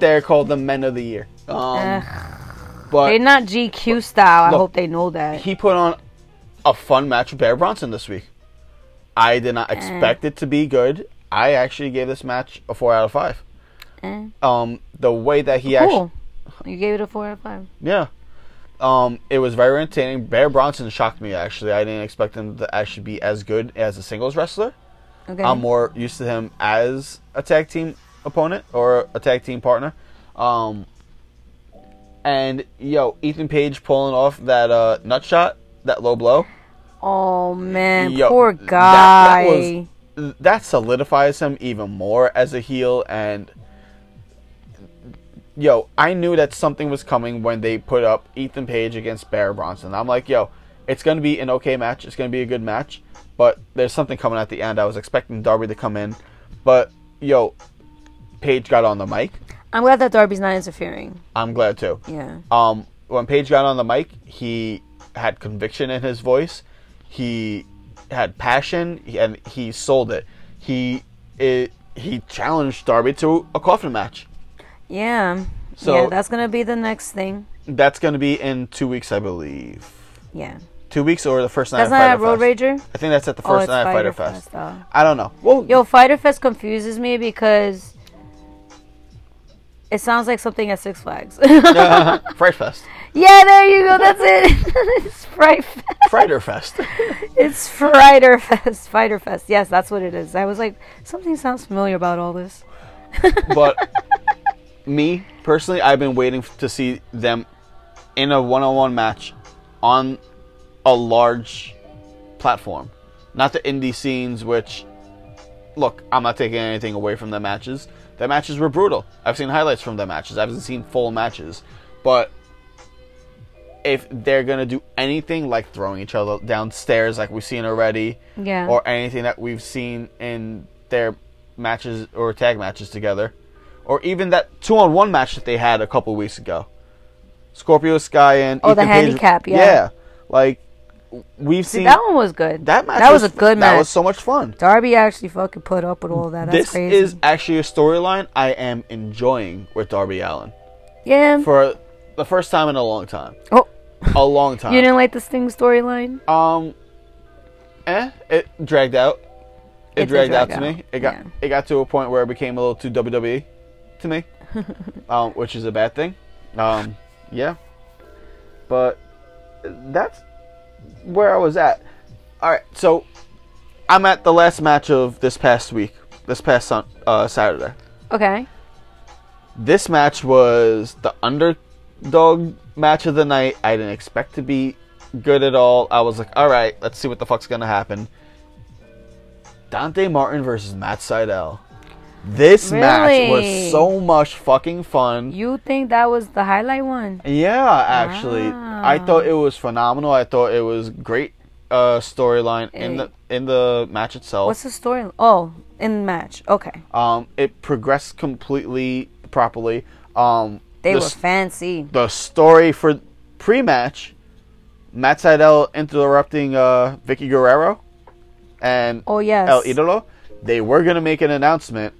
They're called the Men of the Year. Um, but They're not GQ style. I hope they know that. he put on a fun match with Bear Bronson this week. I did Eh. not expect it to be good. I actually gave this match a four out of five. Eh. Um, the way that he actually, Cool. You gave it a four out of five. yeah, um, it was very entertaining. Bear Bronson shocked me actually. I didn't expect him to actually be as good as a singles wrestler. Okay. I'm more used to him as a tag team opponent or a tag team partner. Um, and yo, Ethan Page pulling off that uh, nut shot, that low blow. oh man, Yo, poor that- that guy. was- That solidifies him even more as a heel. And yo, I knew that something was coming when they put up Ethan Page against Bear Bronson. I'm like, yo, it's gonna be an okay match. It's gonna be a good match. But there's something coming at the end. I was expecting Darby to come in, but yo, Page got on the mic. I'm glad that Darby's not interfering. I'm glad too. Yeah. Um, when Page got on the mic, he had conviction in his voice. He had passion, and he sold it. He it, he challenged Darby to a coffin match. Yeah. So- yeah, that's gonna be the next thing. That's going to be in two weeks, I believe. Yeah. Two weeks or the first night That's not at Road Fest. Rager? I think that's at the Oh, first it's night of Fighter Fighter Fest. Fest. oh. I don't know. Well, Yo, Fighter Fest confuses me because it sounds like something at Six Flags. Fright Fest, yeah, there you go. That's it. it's Fright Fest. Frighter Fest. It's Fighter Fest. Fighter Fest. Yes, that's what it is. I was like, something sounds familiar about all this. but me personally, I've been waiting to see them in a one-on-one match on a large platform, not the indie scenes. Which, look, I'm not taking anything away from the matches. The matches were brutal. I've seen highlights from the matches. I haven't seen full matches, but if they're gonna do anything like throwing each other downstairs like we've seen already, Yeah. or anything that we've seen in their matches or tag matches together, or even that two on one match that they had a couple weeks ago. Scorpio Sky and Oh, the Page- handicap, yeah. yeah, like we've See, seen that one was good. that match. That was, a good That match. That was so much fun. Darby actually fucking put up with all that. That's this crazy. is actually a storyline I am enjoying with Darby Allin yeah. for the first time in a long time. oh, A long time. you didn't like the Sting storyline? Um, eh, it dragged out. It, It dragged out drag to me. It got yeah. it got to a point where it became a little too WWE to me, um, which is a bad thing. Um, yeah, but that's where I was at. All right, so I'm at the last match of this past week, this past sun, uh, Saturday. Okay. This match was the underdog match of the night. I didn't expect to be good at all. I was like, all right, let's see what the fuck's gonna happen. Dante Martin versus Matt Sydal. This match was so much fucking fun. You think that was the highlight one? Yeah, actually, I thought it was phenomenal. I thought it was great uh, storyline in the in the match itself. What's the story? Oh, in the match. Okay. Um, it progressed completely properly. Um, They the were fancy. the story for pre-match, Matt Sydal interrupting uh, Vickie Guerrero and Oh, yes. El Idolo. They were gonna make an announcement,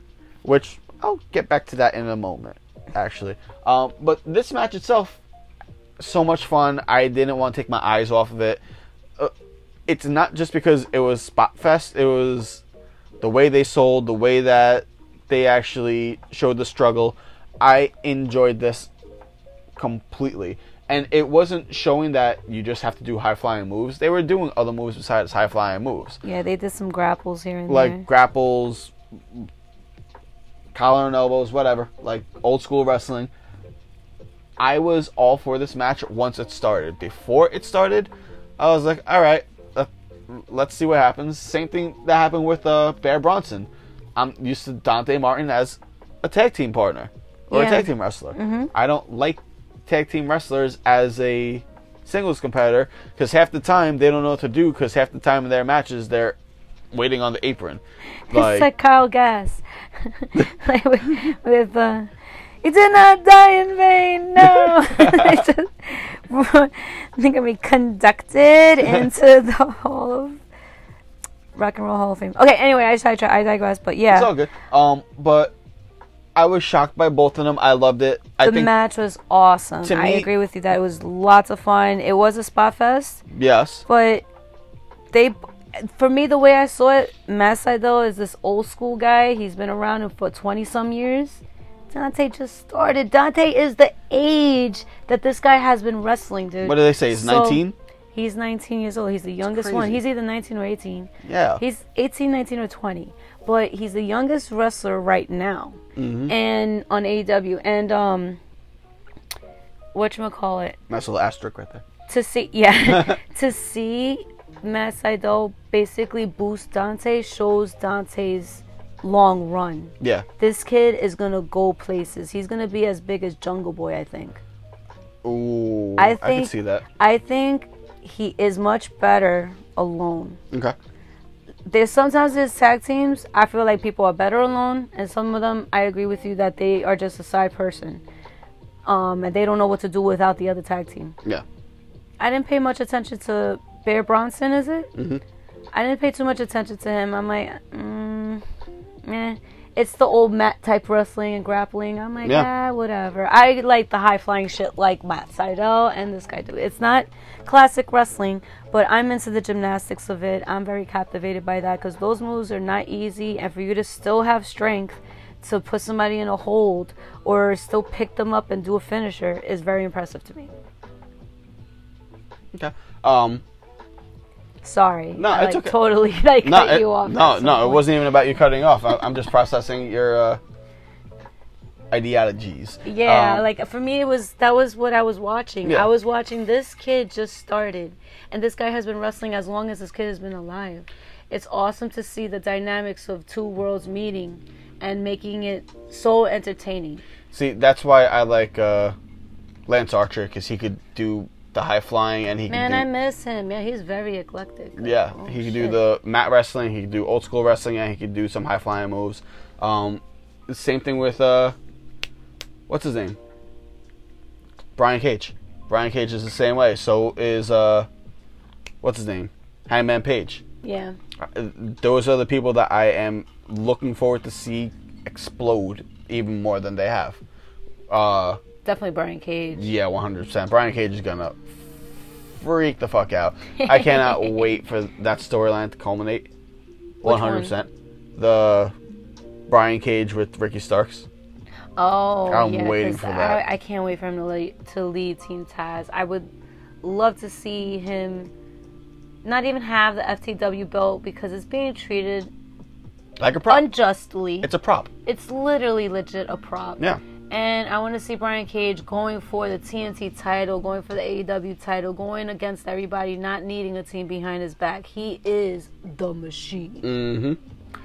which I'll get back to that in a moment, actually. Um, but this match itself, so much fun. I didn't want to take my eyes off of it. Uh, it's not just because it was Spot Fest. It was the way they sold, the way that they actually showed the struggle. I enjoyed this completely. And it wasn't showing that you just have to do high flying moves. They were doing other moves besides high flying moves Yeah, they did some grapples here and like there. grapples, collar and elbows, whatever, like old school wrestling. I was all for this match once it started. Before it started, I was like, all right, let, let's see what happens. Same thing that happened with uh, Bear Bronson. I'm used to Dante Martin as a tag team partner or Yeah. a tag team wrestler. I don't like tag team wrestlers as a singles competitor because half the time they don't know what to do because half the time in their matches they're waiting on the apron. it's like Kyle Gass. like with, with uh, he did not die in vain. No, It's just, I think I mean conducted into the Hall of Rock and Roll Hall of Fame. Okay, anyway, I I, try I digress. But yeah, It's all good. Um, but I was shocked by both of them. I loved it. I the match was awesome. To I agree with you that it was lots of fun. It was a spot fest, yes. but they, for me, the way I saw it, Matt Sydal is this old school guy. He's been around for twenty some years. Dante just started. Dante is the age that this guy has been wrestling, dude. What do they say? He's So- 19. He's 19 years old. He's the youngest one. He's either 19 or 18. Yeah. He's 18, 19, or 20. But he's the youngest wrestler right now. Mm-hmm. And on AEW. And, um, whatchamacallit? Nice little asterisk right there. To see, yeah, to see Matt Sydal basically boost Dante shows Dante's long run. Yeah. This kid is going to go places. He's going to be as big as Jungle Boy, I think. Ooh. I I can think- see that. I think he is much better alone. Okay. there's sometimes there's tag teams I feel like people are better alone, and some of them I agree with you that they are just a side person, um, and they don't know what to do without the other tag team. Yeah. I didn't pay much attention to Bear Bronson, is it? Mhm. I didn't pay too much attention to him. I'm like, mm, eh. It's the old mat type wrestling and grappling. I'm like, Yeah. ah, whatever. I like the high flying shit like Matt Sydal and this guy do. It's not classic wrestling, but I'm into the gymnastics of it. I'm very captivated by that because those moves are not easy, and for you to still have strength to put somebody in a hold or still pick them up and do a finisher is very impressive to me. Okay. Um. Sorry, No, I it's like okay. totally like No. cut It, you off. no. No. It wasn't even about you cutting off. I, I'm just processing your uh, ideologies. Yeah, Um, like for me, it was that was what I was watching. Yeah. I was watching this kid just started, and this guy has been wrestling as long as this kid has been alive. It's awesome to see the dynamics of two worlds meeting and making it so entertaining. See, that's why I like uh, Lance Archer because he could do the high flying, and he Man, can I miss him. Yeah, he's very eclectic. yeah, Oh, he can do the mat wrestling, he can do old school wrestling, and he can do some high flying moves. Um, same thing with uh, what's his name? Brian Cage. Brian Cage is the same way. So is uh, what's his name? Hangman Page. Yeah. Uh, Those are the people that I am looking forward to see explode even more than they have. Uh, Definitely Brian Cage. yeah, 100%. Brian Cage is gonna freak the fuck out. I cannot wait for that storyline to culminate. 100%. The Brian Cage with Ricky Starks. Oh, I'm yeah, waiting for that. I, I can't wait for him to lead, to lead Team Taz. I would love to see him not even have the FTW belt because it's being treated Like a prop. unjustly. it's a prop. It's literally legit a prop. Yeah. And I want to see Brian Cage going for the TNT title, going for the AEW title, going against everybody, not needing a team behind his back. He is the machine. Mm-hmm.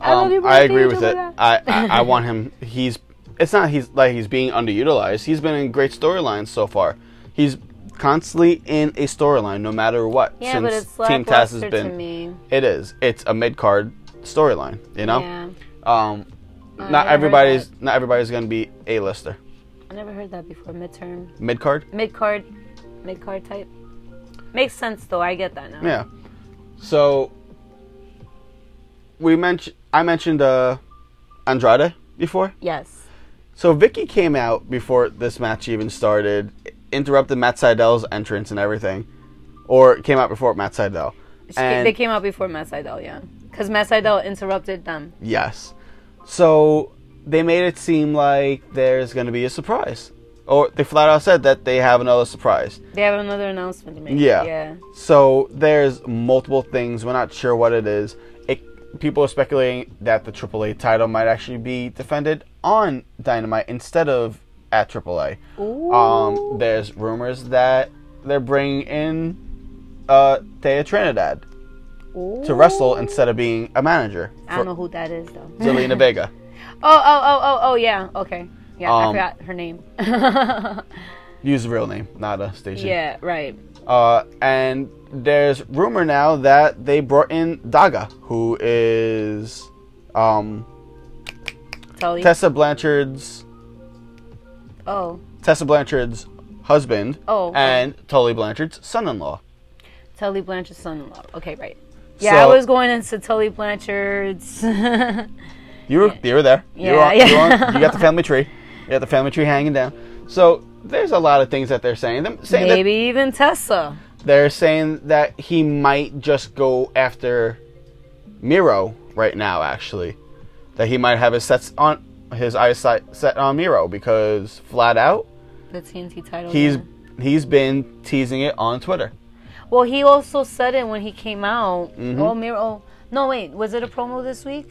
I Um, I agree Cage, with oh it. my I, I I want him. He's. It's not he's like he's being underutilized. He's been in great storylines so far. He's constantly in a storyline, no matter what. Yeah, since but it's Team Taz has been. to me. It is. It's a mid card storyline. You know. Yeah. Um, I not never everybody's not everybody's gonna be a lister. I never heard that before. Midterm. Mid card. Mid card. Mid card type. Makes sense though. I get that now. Yeah. So we mentioned I mentioned uh, Andrade before. Yes. So Vickie came out before this match even started, interrupted Matt Sydal's entrance and everything, or came out before Matt Sydal. She- And they came out before Matt Sydal, yeah. Because Matt Sydal interrupted them. yes, so they made it seem like there's going to be a surprise, or they flat out said that they have another surprise. They have another announcement to make. Yeah. Yeah. So there's multiple things. We're not sure what it is. It, people are speculating that the AAA title might actually be defended on Dynamite instead of at AAA. Ooh. Um, there's rumors that they're bringing in uh, Thea Trinidad to wrestle instead of being a manager. I don't know who that is though. Zelina Vega. Oh, oh, oh, oh, oh, yeah. Okay. Yeah, I Um, forgot her name. Use the real name, not a station. yeah, right. Uh, and there's rumor now that they brought in Daga, who is um, Tully. Tessa Blanchard's oh, Tessa Blanchard's husband Oh, okay. and Tully Blanchard's son-in-law. Tully Blanchard's son-in-law. Okay, right. Yeah, I was going into Tully Blanchard's. You were you were there. you, were Yeah, yeah. You, were you got the family tree. You got the family tree hanging down. So there's a lot of things that they're saying. Them saying that Maybe even Tessa. they're saying that he might just go after Miro right now. Actually, that he might have his sets on his eyesight set on Miro because flat out The TNT title. he's yeah. he's been teasing it on Twitter. Well, he also said it when he came out. Mhm. Oh, Miro. Oh, no, wait. Was it a promo this week?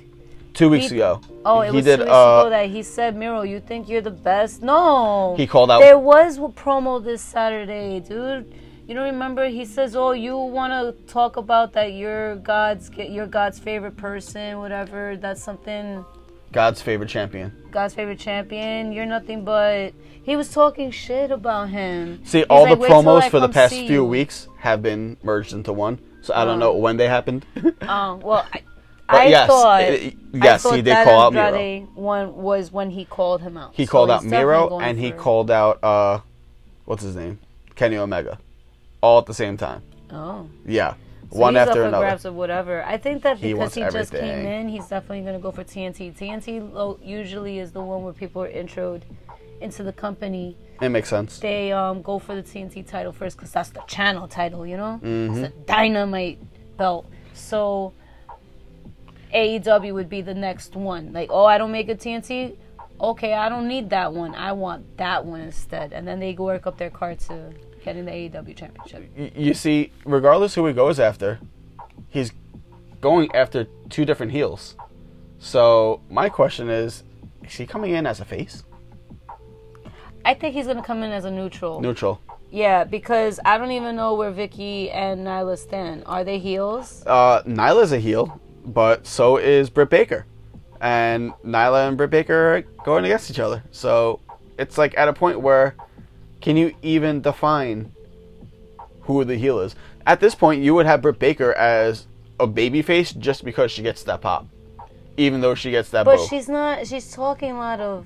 Two weeks He- ago. Oh, it he was did. two weeks uh, ago that he said, Miro, you think you're the best? No. He called out. There was a promo this Saturday, dude. You don't remember? He says, "Oh, you want to talk about that? You're God's, you're God's favorite person, whatever. That's something. God's favorite champion. God's favorite champion. You're nothing but." He was talking shit about him. See, He's all like, the promos for the past see few you." weeks have been merged into one. So I don't Oh. know when they happened. Um, well, I, I yes, thought. it- yes, I thought he did call out Miro. One was when he called him out. He So called out Miro and he called out uh, what's his name, Kenny Omega, all at the same time. Oh. Yeah, So one after another. grabs of whatever. I think that because wants he, just came in, he's definitely going to go for TNT. TNT usually is the one where people are introed into the company. It makes sense. They um, go for the TNT title first because that's the channel title, you know? Mm-hmm. It's a dynamite belt. So AEW would be the next one. Like, oh, I don't make a TNT? Okay, I don't need that one. I want that one instead. And then they work up their card to getting the AEW championship. You see, regardless who he goes after, he's going after two different heels. So my question is, is he coming in as a face? I think he's gonna come in as a neutral. Neutral. Yeah, because I don't even know where Vickie and Nyla stand. Are they heels? Uh, Nyla's a heel, but so is Britt Baker. And Nyla and Britt Baker are going against each other. So it's like at a point where can you even define who the heel is. At this point, you would have Britt Baker as a baby face just because she gets that pop, even though she gets that. But boo. she's not. She's talking a lot of.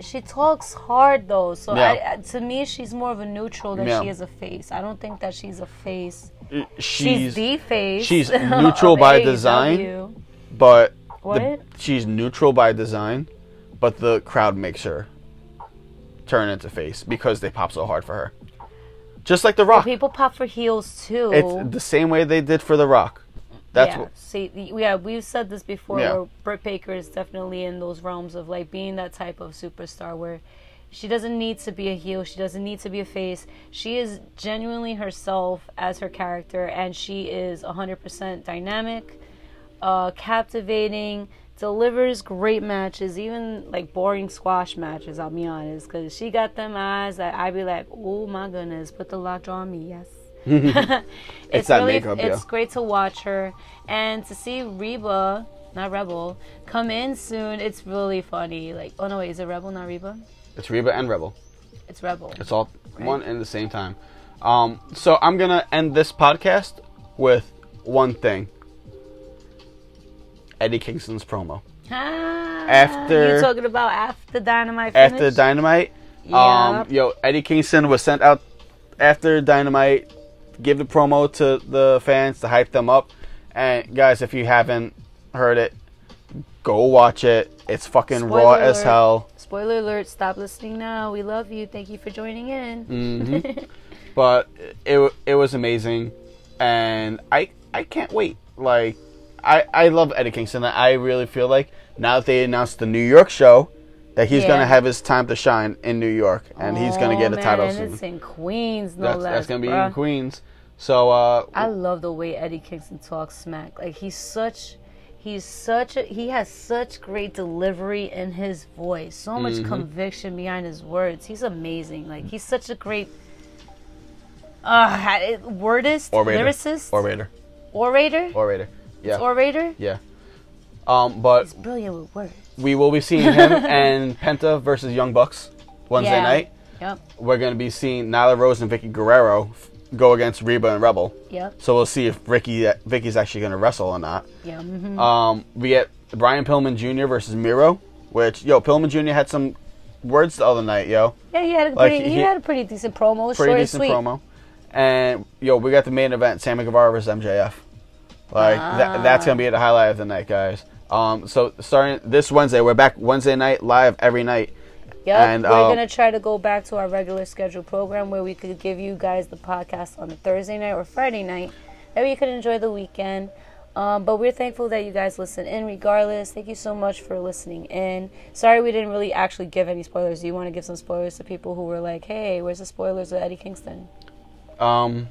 She talks hard though, so Yeah. I, to me, she's more of a neutral than Yeah. she is a face. I don't think that she's a face. she's, She's, the face. she's neutral by design. But What? the- she's neutral by design, but the crowd makes her turn into face because they pop so hard for her. Just like The Rock. People pop for heels too. It's the same way they did for The Rock. That's yeah. what. See, yeah, we've said this before. Yeah. Britt Baker is definitely in those realms of like being that type of superstar where she doesn't need to be a heel. She doesn't need to be a face. She is genuinely herself as her character, and she is 100% dynamic, uh, captivating, delivers great matches, even like boring squash matches. I'll be honest, because she got them eyes that I'd be like, oh my goodness, put the lockjaw on me, yes. it's, that really, makeup, It's yeah. great to watch her and to see Reba, not Rebel, come in soon. It's really funny. Like, oh no, wait, is it Rebel, not Reba? It's Reba and Rebel. It's Rebel. It's all one and the same time. Um, so I'm gonna end this podcast with one thing. Eddie Kingston's promo. Ah, After- you talking about after Dynamite After finished? Dynamite, um, Yep. yo, Eddie Kingston was sent out after Dynamite, give the promo to the fans to hype them up. And guys, if you haven't heard it, go watch it. It's fucking raw Spoiler as hell. Spoiler alert! Stop listening now. We love you. Thank you for joining in. hmm but it it was amazing, and I I can't wait. Like I I love Eddie Kingston. I really feel like now that they announced the New York show, that he's Yeah. gonna have his time to shine in New York, and he's gonna Oh, get a man, title and soon. It's in Queens, no That's, less. that's gonna be bruh. in Queens. So uh, I love the way Eddie Kingston talks smack. Like he's such he's such a he has such great delivery in his voice. So much Mm-hmm. conviction behind his words. He's amazing. Like he's such a great uh wordist, orator, lyricist, orator, orator, orator. Yeah, orator. yeah. Um, but He's brilliant with words. we will be seeing him and Penta versus Young Bucks Wednesday Yeah. night. Yep. We're gonna be seeing Nyla Rose and Vickie Guerrero f- go against Reba and Rebel. Yep. So we'll see if Ricky Vickie's actually going to wrestle or not. Yeah. mhm. Um, we get Brian Pillman Jr. versus Miro, which yo Pillman Jr. had some words the other night, yo, Yeah, he had a like, pretty he, he- had a pretty decent promo. pretty decent sweet. promo. And yo, we got the main event: Sammy Guevara versus MJF. Like that, that's gonna be the highlight of the night, guys. Um, so starting this Wednesday, we're back Wednesday night live every night. Yep. And, We're um, gonna try to go back to our regular schedule program where we could give you guys the podcast on a Thursday night or Friday night. That way you could enjoy the weekend. Um, but we're thankful that you guys listen in regardless. Thank you so much for listening in. Sorry we didn't really actually give any spoilers. Do you want to give some spoilers to people who were like, hey, where's the spoilers of Eddie Kingston? Um,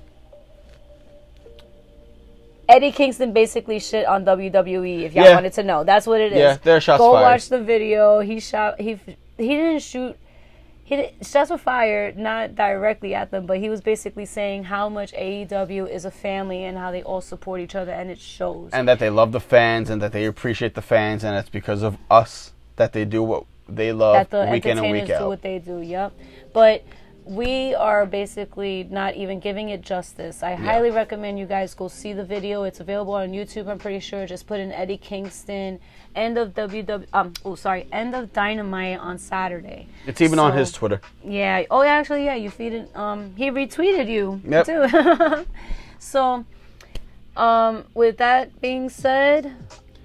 Eddie Kingston basically shit on WWE. If y'all Yeah. wanted to know, that's what it is. Yeah, there are shots Go fired. watch the video. He shot. He he didn't shoot. He did, shots were fired not directly at them, but he was basically saying how much AEW is a family and how they all support each other, and it shows. and that they love the fans and that they appreciate the fans, and it's because of us that they do what they love that the week in and week do out. what they do. Yep. But we are basically not even giving it justice. I highly recommend you guys go see the video. It's available on YouTube. I'm pretty sure. Just put in Eddie Kingston end of WW. Um. Oh, sorry. End of Dynamite on Saturday. It's even on his Twitter. Yeah. Oh, yeah. Actually, yeah. You feeded. Um. He retweeted you Yep. too. so, um. With that being said,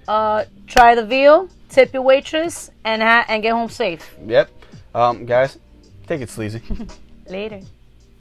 uh, try the veal, tip your waitress, and ha- and get home safe. Yep. Um, guys, take it sleazy. Later.